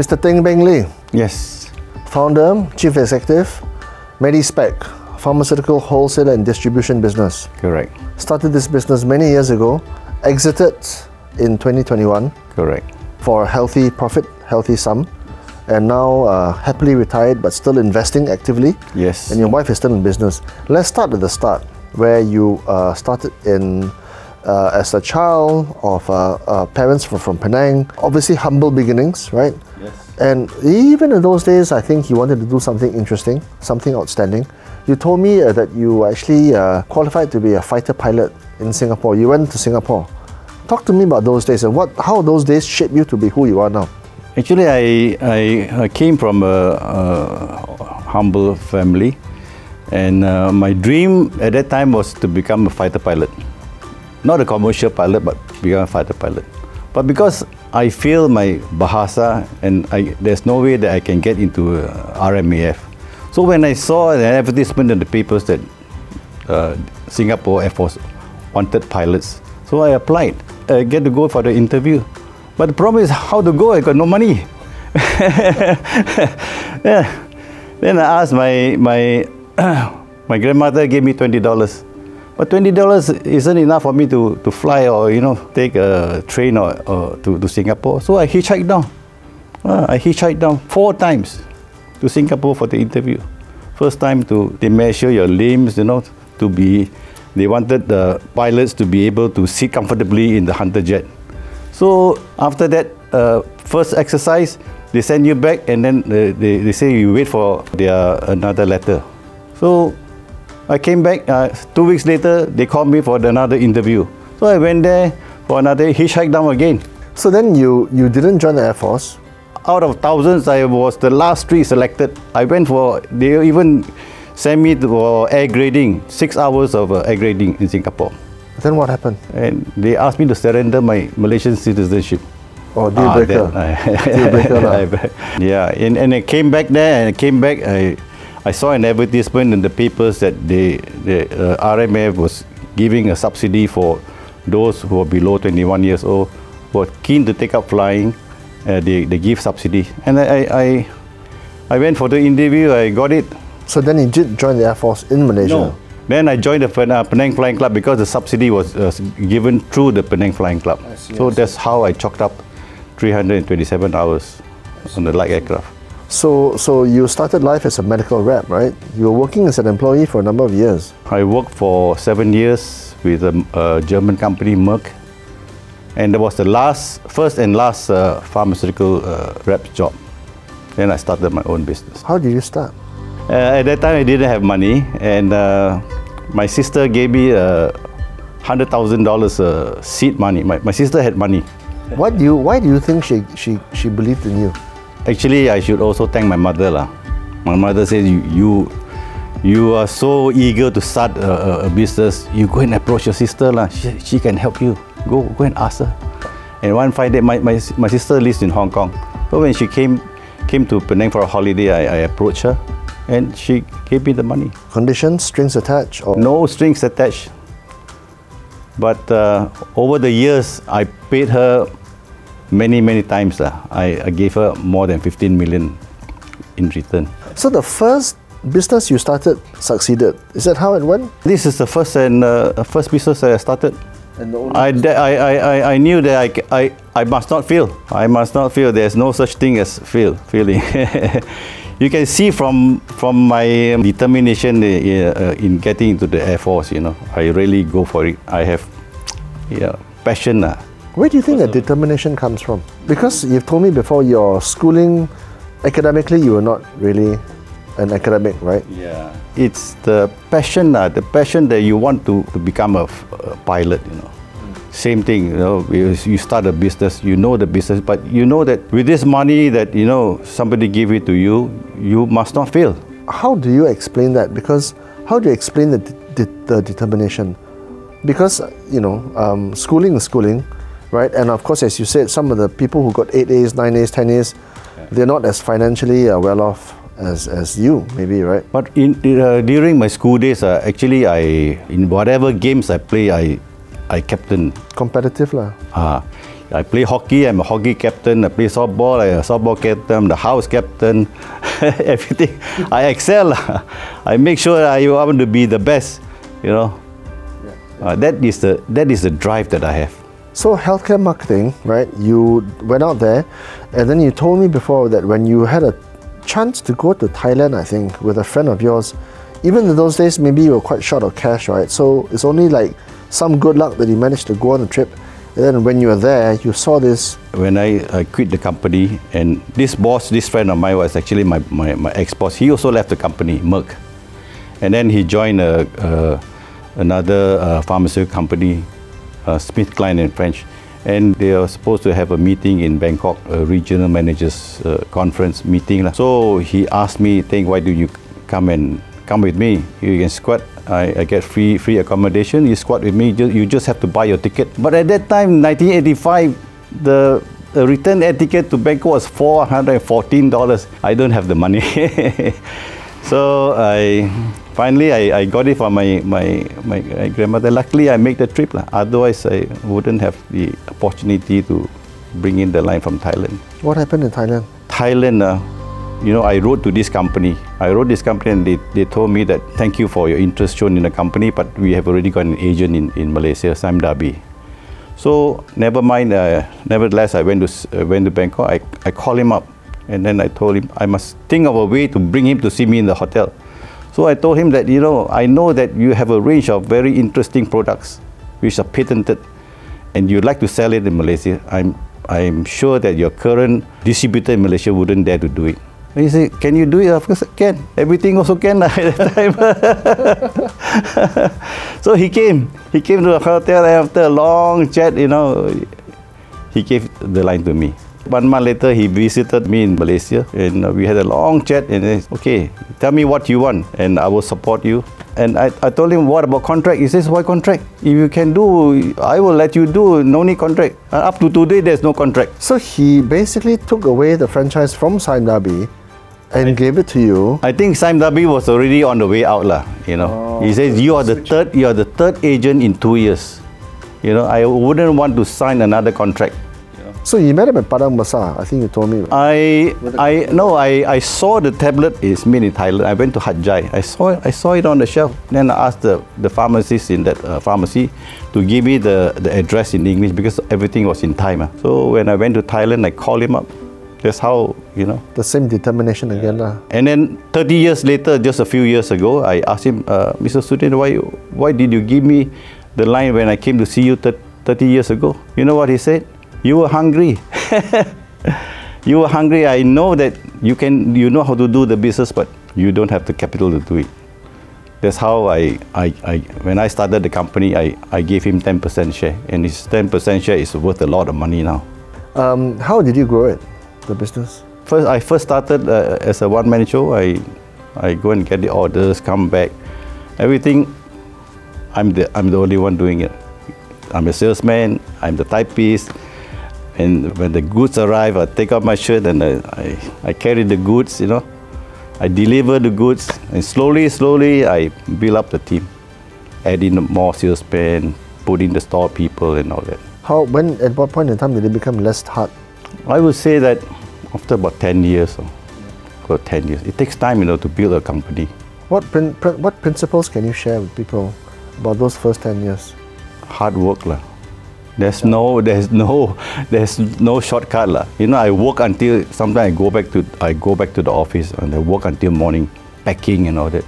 Mr. Teng Beng Lee, Yes. founder, chief executive, MediSpec, pharmaceutical wholesaler and distribution business. Correct. Started this business many years ago, exited in 2021 Correct. for a healthy profit, healthy sum, and now uh, happily retired but still investing actively. Yes. And your wife is still in business. Let's start at the start, where you uh, started in uh, as a child of uh, uh, parents from, from Penang. Obviously, humble beginnings, right? And even in those days, I think you wanted to do something interesting, something outstanding. You told me uh, that you actually uh, qualified to be a fighter pilot in Singapore. You went to Singapore. Talk to me about those days and what, how those days shaped you to be who you are now. Actually, I, I, I came from a, a humble family, and uh, my dream at that time was to become a fighter pilot. Not a commercial pilot, but become a fighter pilot. But because I feel my bahasa and I, there's no way that I can get into uh, RMAF. So when I saw an advertisement in the papers that uh, Singapore Air Force wanted pilots, so I applied. I get to go for the interview. But the problem is how to go, I got no money. yeah. Then I asked my, my, my grandmother gave me $20. But $20 isn't enough for me to, to fly or, you know, take a train or, or to, to Singapore. So I hitchhiked down. Uh, I hitchhiked down four times to Singapore for the interview. First time to, they measure your limbs, you know, to be, they wanted the pilots to be able to sit comfortably in the Hunter jet. So after that uh, first exercise, they send you back and then uh, they, they say you wait for their another letter. So I came back uh, two weeks later. They called me for another interview. So I went there for another hitchhike down again. So then you, you didn't join the Air Force. Out of thousands, I was the last three selected. I went for they even sent me to- for air grading, six hours of uh, air grading in Singapore, Then what happened? and they asked me to surrender my Malaysian citizenship. Oh, deal Ah, breaker. then Deal breaker. I- yeah, and, and I came back there and I came back. I, I saw an advertisement in the papers that they, the uh, RMAF was giving a subsidy for those who are below 21 years old who are keen to take up flying. Uh, they, they give subsidy, and I, I, I, I went for the interview. I got it. So then you did join the Air Force in Malaysia. No. Then I joined the uh, Penang Flying Club because the subsidy was uh, given through the Penang Flying Club. see, so that's how I chalked up 327 hours on the light aircraft. So, so you started life as a medical rep, right? You were working as an employee for a number of years. I worked for seven years with a, a German company, Merck, and that was the last, first and last uh, pharmaceutical uh, rep job. Then I started my own business. How did you start? Uh, at that time, I didn't have money, and uh, my sister gave me uh, hundred thousand dollars uh, seed money. My, my sister had money. What do you? Why do you think she she she believed in you? Actually, I should also thank my mother lah. My mother says you you, you are so eager to start a, a, a business. You go and approach your sister lah. She, she can help you. Go go and ask her. And one fine day, my, my, my sister lives in Hong Kong. So when she came came to Penang for a holiday, I, I approached her, and she gave me the money. Conditions, strings attached, or No strings attached. But uh, over the years, I paid her many, many times. lah. I, I gave her more than 15 million in return. So the first business you started succeeded. Is that how it went? This is the first and uh, first business that I started. And the only I, I, I, I, knew that I, I, I must not fail. I must not fail. There's no such thing as fail, failing. you can see from, from my determination uh, uh, in getting into the Air Force, you know, I really go for it. I have yeah, passion. Uh. Where do you think that determination comes from? Because you've told me before your schooling, academically, you were not really an academic, right? Yeah. It's the passion, uh, the passion that you want to, to become a pilot, you know. Same thing, you know, you you start a business, you know the business, but you know that with this money that, you know, somebody give it to you, you must not fail. How do you explain that? Because how do you explain the, de- the determination? Because you know, um, schooling is schooling, right? And of course, as you said, some of the people who got eight A's, nine A's, ten A's, they're not as financially uh, well off as as you, maybe, right? But in, uh, during my school days, uh, actually, I in whatever games I play, I, I captain. Competitive, lah. Uh, I play hockey, I'm a hockey captain. I play softball, I'm a softball captain, I'm the house captain, everything. I excel. I make sure I want to be the best, you know. Uh, that is the that is the drive that I have. So healthcare marketing, right? You went out there, and then you told me before that when you had a chance to go to Thailand, I think, with a friend of yours, even in those days, maybe you were quite short of cash, right? So it's only like some good luck that you managed to go on a trip. And then when you were there, you saw this. When I, I quit the company, and this boss, this friend of mine was actually my, my, my ex-boss. He also left the company, Merck. And then he joined a, a another uh, pharmaceutical company, uh, Smith Klein in French. And they are supposed to have a meeting in Bangkok, a regional managers uh, conference meeting. lah. So he asked me, think, why do you come and come with me? You can squat. I, I get free free accommodation. You squat with me. You, you just have to buy your ticket. But at that time, 1985, the the return air ticket to Bangkok was $414. I don't have the money. so I finally I, I got it from my, my, my, grandmother. Luckily I made the trip. lah. Otherwise I wouldn't have the opportunity to bring in the line from Thailand. What happened in Thailand? Thailand, uh, you know, I wrote to this company. I wrote this company and they, they told me that thank you for your interest shown in the company, but we have already got an agent in, in Malaysia, Sime Darby. So never mind. Uh, nevertheless, I went to uh, went to Bangkok. I, I called him up, and then I told him I must think of a way to bring him to see me in the hotel. So I told him that you know I know that you have a range of very interesting products, which are patented, and you'd like to sell it in Malaysia. I'm I'm sure that your current distributor in Malaysia wouldn't dare to do it. And he said, "Can you do it?" Of course, I can. Everything also can at that time. so he came. He came to the hotel and after a long chat. You know, he gave the line to me. One month later, he visited me in Malaysia and uh, we had a long chat. And he said, okay, tell me what you want and I will support you. And I, I told him, what about contract? He says, why contract? If you can do, I will let you do, no need contract. And up to today, there's no contract. So he basically took away the franchise from Sime Darby and gave it to you. I think Sime Darby was already on the way out, lah. You know, he says you are the third, you are the third agent in two years. You know, I wouldn't want to sign another contract. So you met him at Padang Besar, I think you told me. I I no I, I saw the tablet is made in Thailand. I went to Hat Yai. I saw I saw it on the shelf. Then I asked the, the pharmacist in that uh, pharmacy to give me the, the address in English because everything was in Thai. mah. So when I went to Thailand, I called him up. That's how you know. The same determination again. lah. And then 30 years later, just a few years ago, I asked him, uh, Mr. Sudin, why why did you give me the line when I came to see you 30 years ago? You know what he said? You were hungry. you were hungry. I know that you can, you know how to do the business, but you don't have the capital to do it. That's how I, I, I when I started the company, I, I gave him 10% share, and his 10% share is worth a lot of money now. Um, how did you grow it, the business? First, I first started uh, as a one-man show. I, I go and get the orders, come back, everything. I'm the I'm the only one doing it. I'm a salesman. I'm the typist. And when the goods arrive, I take off my shirt and I, I, I carry the goods. You know, I deliver the goods, and slowly, slowly, I build up the team, add in more salesmen, put in the store people and all that. How, when, at what point in time did it become less hard? I would say that after about 10 years oh, or about 10 years, it takes time, you know, to build a company. What, prin- prin- what principles can you share with people about those first 10 years? Hard work lah. There's no, there's no, there's no shortcut lah. You know, I work until sometimes I go back to, I go back to the office and I work until morning, packing and all that.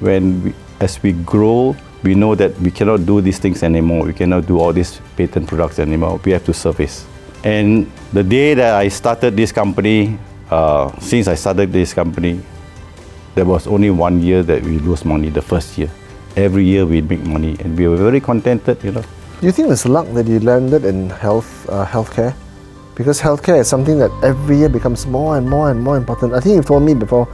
When we, as we grow, we know that we cannot do these things anymore. We cannot do all these patent products anymore. We have to service. And the day that I started this company, uh, since I started this company, there was only one year that we lose money, the first year. Every year we make money and we were very contented, you know. Do you think it's luck that you landed in health, uh, healthcare? Because healthcare is something that every year becomes more and more and more important. I think you've told me before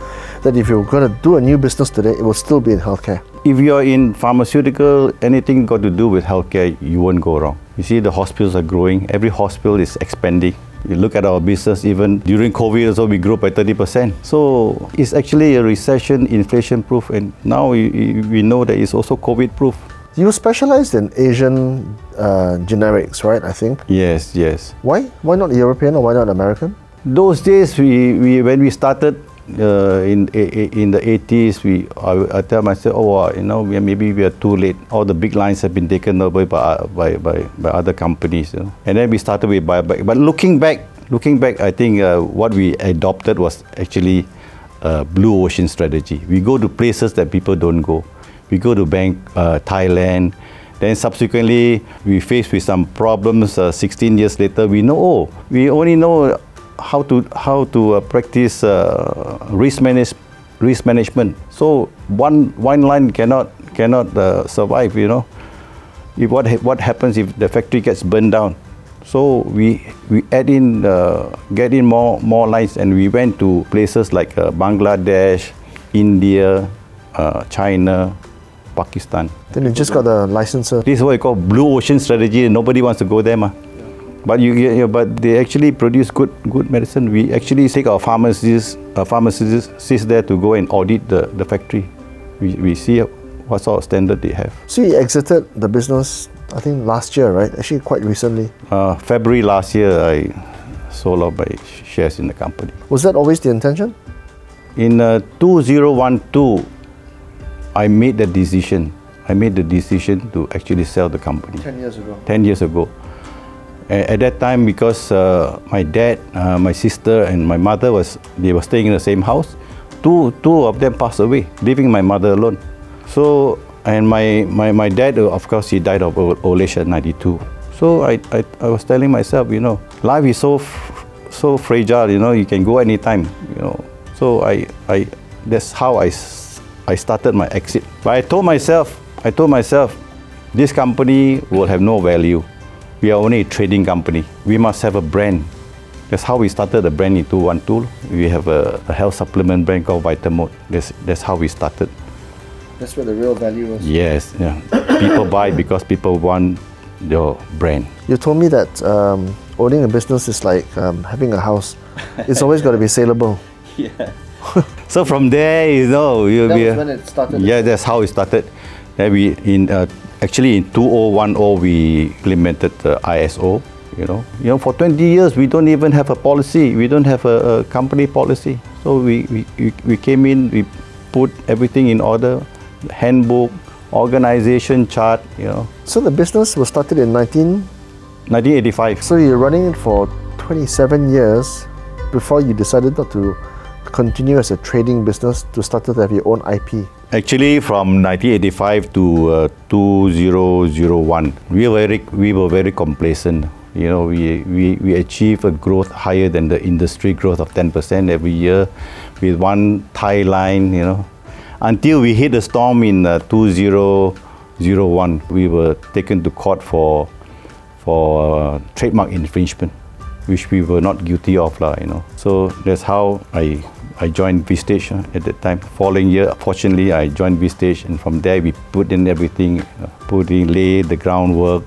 that if you're going to do a new business today, it will still be in healthcare. If you're in pharmaceutical, anything got to do with healthcare, you won't go wrong. You see, the hospitals are growing. Every hospital is expanding. You look at our business, even during COVID, also we grew by 30%. So it's actually a recession, inflation proof, and now we, we know that it's also COVID proof. You specialized in Asian uh, generics, right? I think. Yes, yes. Why? Why not European or why not American? Those days, we, we when we started uh, in in the 80s, we I, I tell myself, oh, you know, we, maybe we are too late. All the big lines have been taken over by by, by, by other companies, you know. And then we started with bioback. But looking back, looking back, I think uh, what we adopted was actually a blue ocean strategy. We go to places that people don't go. We go to Bank, uh, Thailand. Then subsequently, we faced with some problems. Uh, 16 years later, we know, oh, we only know how to how to uh, practice uh, risk manage risk management. So one one line cannot cannot uh, survive. You know, if what ha- what happens if the factory gets burned down? So we we add in uh, get in more more lines, and we went to places like uh, Bangladesh, India, uh, China, Pakistan. Then you just got the licenser. This is what we call blue ocean strategy. Nobody wants to go there, ma. But you, you but they actually produce good good medicine. We actually take our pharmacists, uh, pharmacists there to go and audit the, the factory. We, we see what sort of standard they have. So you exited the business, I think last year, right? Actually, quite recently. Uh, February last year, I sold off my shares in the company. Was that always the intention? In uh, 2012, I made the decision. I made the decision to actually sell the company. 10 years ago. 10 years ago. A- At that time, because uh, my dad, uh, my sister, and my mother was they were staying in the same house, two two of them passed away, leaving my mother alone. So and my my, my dad, uh, of course, he died of old old age at 92. So I, I I was telling myself, you know, life is so f- so fragile. You know, you can go anytime. You know, so I I that's how I s- I started my exit. But I told myself, I told myself, this company will have no value. We are only a trading company. We must have a brand. That's how we started the brand in 212. We have a, a health supplement brand called Vitamode. That's, that's how we started. That's where the real value was. Yes, yeah. people buy because people want your brand. You told me that um, owning a business is like um, having a house. It's always got to be saleable. So from there, you know, you That we, was when it started. Yeah, that's how it started. Then we in uh, actually in 2010 we implemented the ISO. You know, you know, for 20 years we don't even have a policy. We don't have a, a company policy. So we, we, we, we came in, we put everything in order, handbook, organization chart. You know, So the business was started in 19. 1985. So you're running it for 27 years before you decided not to continue as a trading business to start to have your own IP. Actually, from 1985 to uh, 2001, we were very, we were very complacent. You know, we, we, we achieved a growth higher than the industry growth of 10% every year with one Thai line, you know. Until we hit a storm in uh, 2001, we were taken to court for, for uh, trademark infringement, which we were not guilty of, lah, you know. So that's how I I joined Vistage uh, at that time. Following year, fortunately, I joined Vistage, and from there we put in everything, uh, put in, lay the groundwork,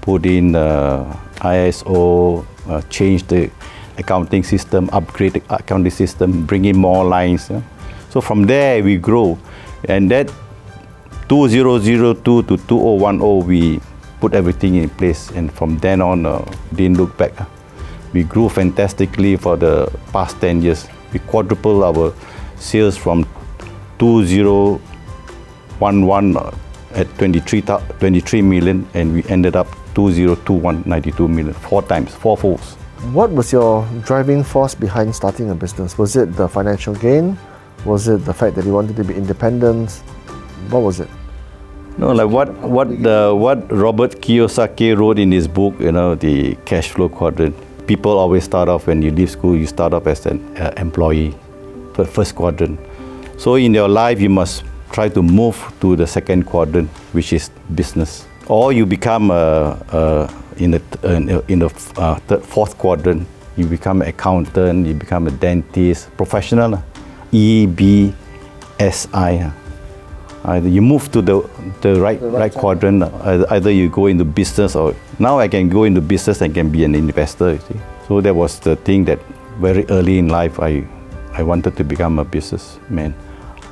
put in uh, ISO, uh, change the accounting system, upgrade the accounting system, bring in more lines. yeah. So from there we grow, and that 2002 to 2010 we put everything in place, and from then on uh, didn't look back. We grew fantastically for the past 10 years. We quadrupled our sales from 2011 uh, at 23, 23 million and we ended up 2021 92 million, four times, four folds. What was your driving force behind starting a business? Was it the financial gain? Was it the fact that you wanted to be independent? What was it? No, like what what the what Robert Kiyosaki wrote in his book, you know, the cash flow quadrant. People always start off when you leave school, you start off as an uh, employee, fir- first quadrant. So in your life, you must try to move to the second quadrant, which is business, or you become a, a in the in the, in the uh, third, fourth quadrant. You become an accountant, you become a dentist, professional. E B S I. Either you move to the the right The right right quadrant. Either, either you go into business or now I can go into business and can be an investor. You see, so that was the thing that very early in life I I wanted to become a businessman.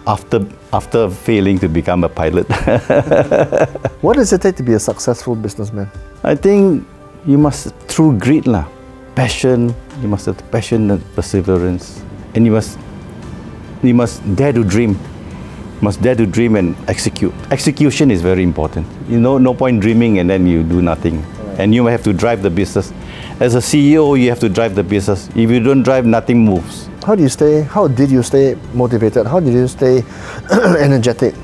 after after failing to become a pilot. What does it take to be a successful businessman? I think you must through grit lah, passion. You must have passion and perseverance, and you must you must dare to dream. Must dare to dream and execute. Execution is very important. You know, no point dreaming and then you do nothing. And you have to drive the business. As a CEO, you have to drive the business. If you don't drive, nothing moves. How do you stay? How did you stay motivated? How did you stay energetic?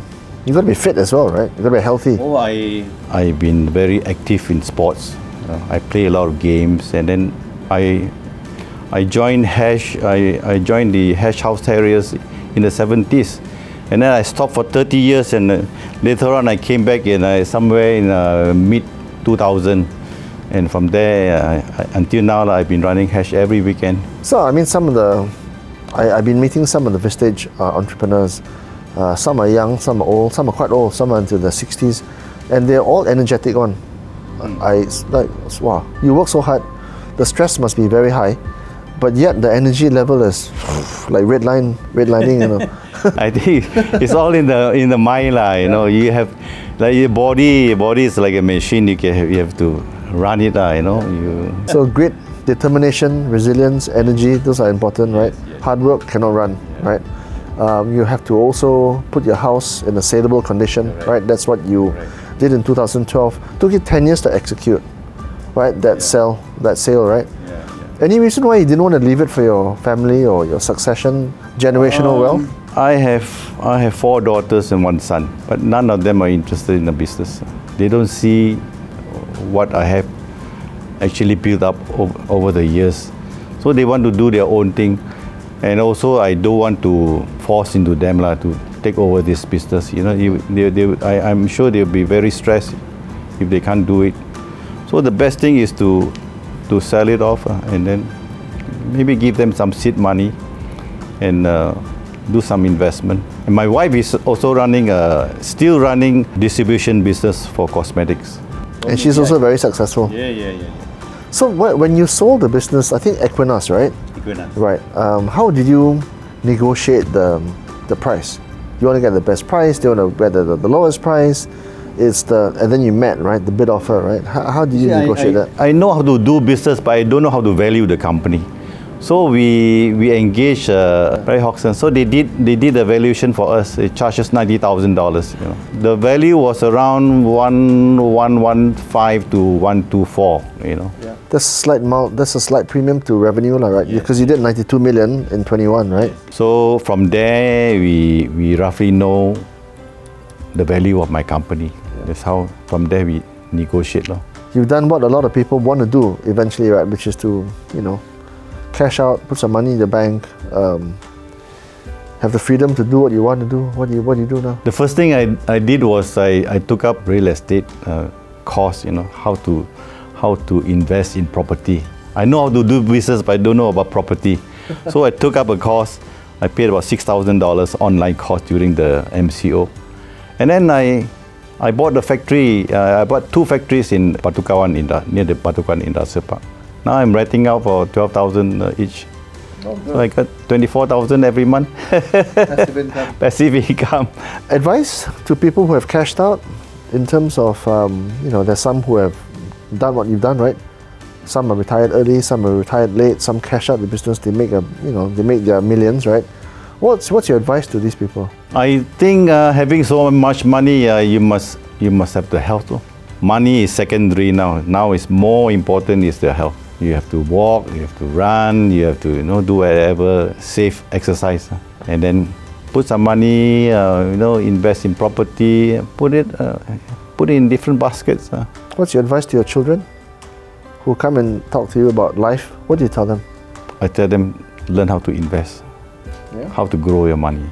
You got to be fit as well, right? You got to be healthy. Oh, I I've been very active in sports. Uh, I play a lot of games, and then I I joined Hash. I, I joined the Hash House Harriers in the 70s, and then I stopped for 30 years, and uh, later on I came back in uh, somewhere in uh, mid 2000, and from there uh, until now I've been running Hash every weekend. So, I mean, some of the, I, I've been meeting some of the Vistage uh, entrepreneurs. Uh, some are young, some are old, some are quite old, some are into their 60s, and they're all energetic on. I it's like, wow, you work so hard, the stress must be very high, but yet the energy level is like red line, red lining, you know. I think it's all in the in the mind lah. You know, you have like your body. Your body is like a machine. You can you have to run it lah. You know, you So grit, determination, resilience, energy, those are important, right? Hard work cannot run, right? Um, you have to also put your house in a saleable condition, right? That's what you did in 2012. Took you 10 years to execute, right? That sell, that sale, right? Any reason why you didn't want to leave it for your family or your succession, generational um, wealth? I have I have four daughters and one son, but none of them are interested in the business. They don't see what I have actually built up over, over the years, so they want to do their own thing, and also I don't want to force into them lah to take over this business. You know, they, they, I, I'm sure they'll be very stressed if they can't do it. So the best thing is to to sell it off uh, and then maybe give them some seed money and uh, do some investment. And my wife is also running a still running distribution business for cosmetics. And she's also very successful. Yeah, yeah, yeah. So wh- when you sold the business, I think Equinox, right? Right. Um, how did you negotiate the, the price? You want to get the best price. You want to get the, the, the lowest price. It's the and then you met right the bid offer right. How, how did you negotiate I, that? I know how to do business, but I don't know how to value the company. So we we engaged uh, Ray Hodgson. So they did they did the valuation for us. It charges ninety thousand dollars. You know, the value was around one one one five to one two four. You know. Yeah. That's a slight amount. That's a slight premium to revenue, lah, right? Because you did 92 million in 21, right? So from there, we, we roughly know the value of my company. That's how from there we negotiate. Lor. You've done what a lot of people want to do eventually, right? Which is to you know cash out, put some money in the bank, um, have the freedom to do what you want to do. What do you What do you do now? The first thing I, I did was I, I took up real estate uh, course, you know, how to how to invest in property. I know how to do business, but I don't know about property. so I took up a course. I paid about six thousand dollars online course during the MCO, and then I I bought the factory. Uh, I bought two factories in Batu Kawan in the, near the Batu Kawan Industrial Park. Now I'm renting out for twelve thousand uh, each. So I got twenty four thousand every month passive income. Advice to people who have cashed out in terms of um, you know there's some who have done what you've done, right? Some are retired early, some are retired late, some cash out the business. They make a you know they make their millions, right? What's what's your advice to these people? I think uh, having so much money, uh, you must you must have the health. Too. Money is secondary now. Now is more important is the health. You have to walk, you have to run, you have to you know do whatever safe exercise, and then put some money. Uh, you know, invest in property. Put it uh, put it in different baskets. Uh. What's your advice to your children who come and talk to you about life? What do you tell them? I tell them learn how to invest, Yeah. how to grow your money.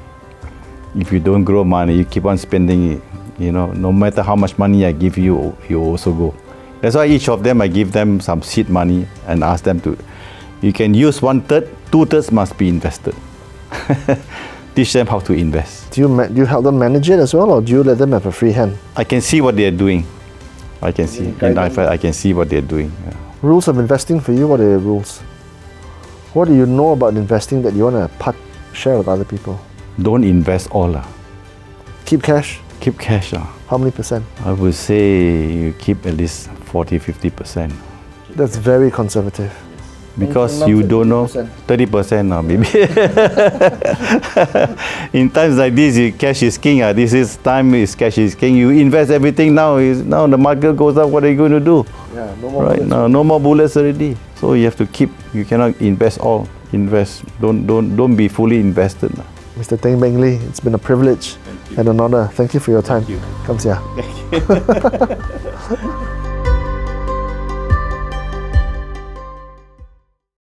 If you don't grow money, you keep on spending it. You know, no matter how much money I give you, you also go. That's why each of them I give them some seed money and ask them to. You can use one third, two thirds must be invested. Teach them how to invest. Do you ma- do you help them manage it as well, or do you let them have a free hand? I can see what they are doing. I can see. In life, I can see what they're doing. yeah. Rules of investing for you. What are the rules? What do you know about investing that you want to part share with other people? Don't invest all. lah. Keep cash. Keep cash. lah. How many percent? I would say you keep at least 40 50%. That's very conservative. Because you don't know 30%. 30% uh, maybe. In times like this, you, cash is king. Uh. This is time is cash is king. You invest everything now. Is now the market goes up. What are you going to do? Yeah, no more. Right now, no more bullets already. So you have to keep. You cannot invest all. Invest. Don't don't don't be fully invested. uh. Mr. Teng Beng Lee, it's been a privilege and an honor. Thank you for your time. Thank you. Come here.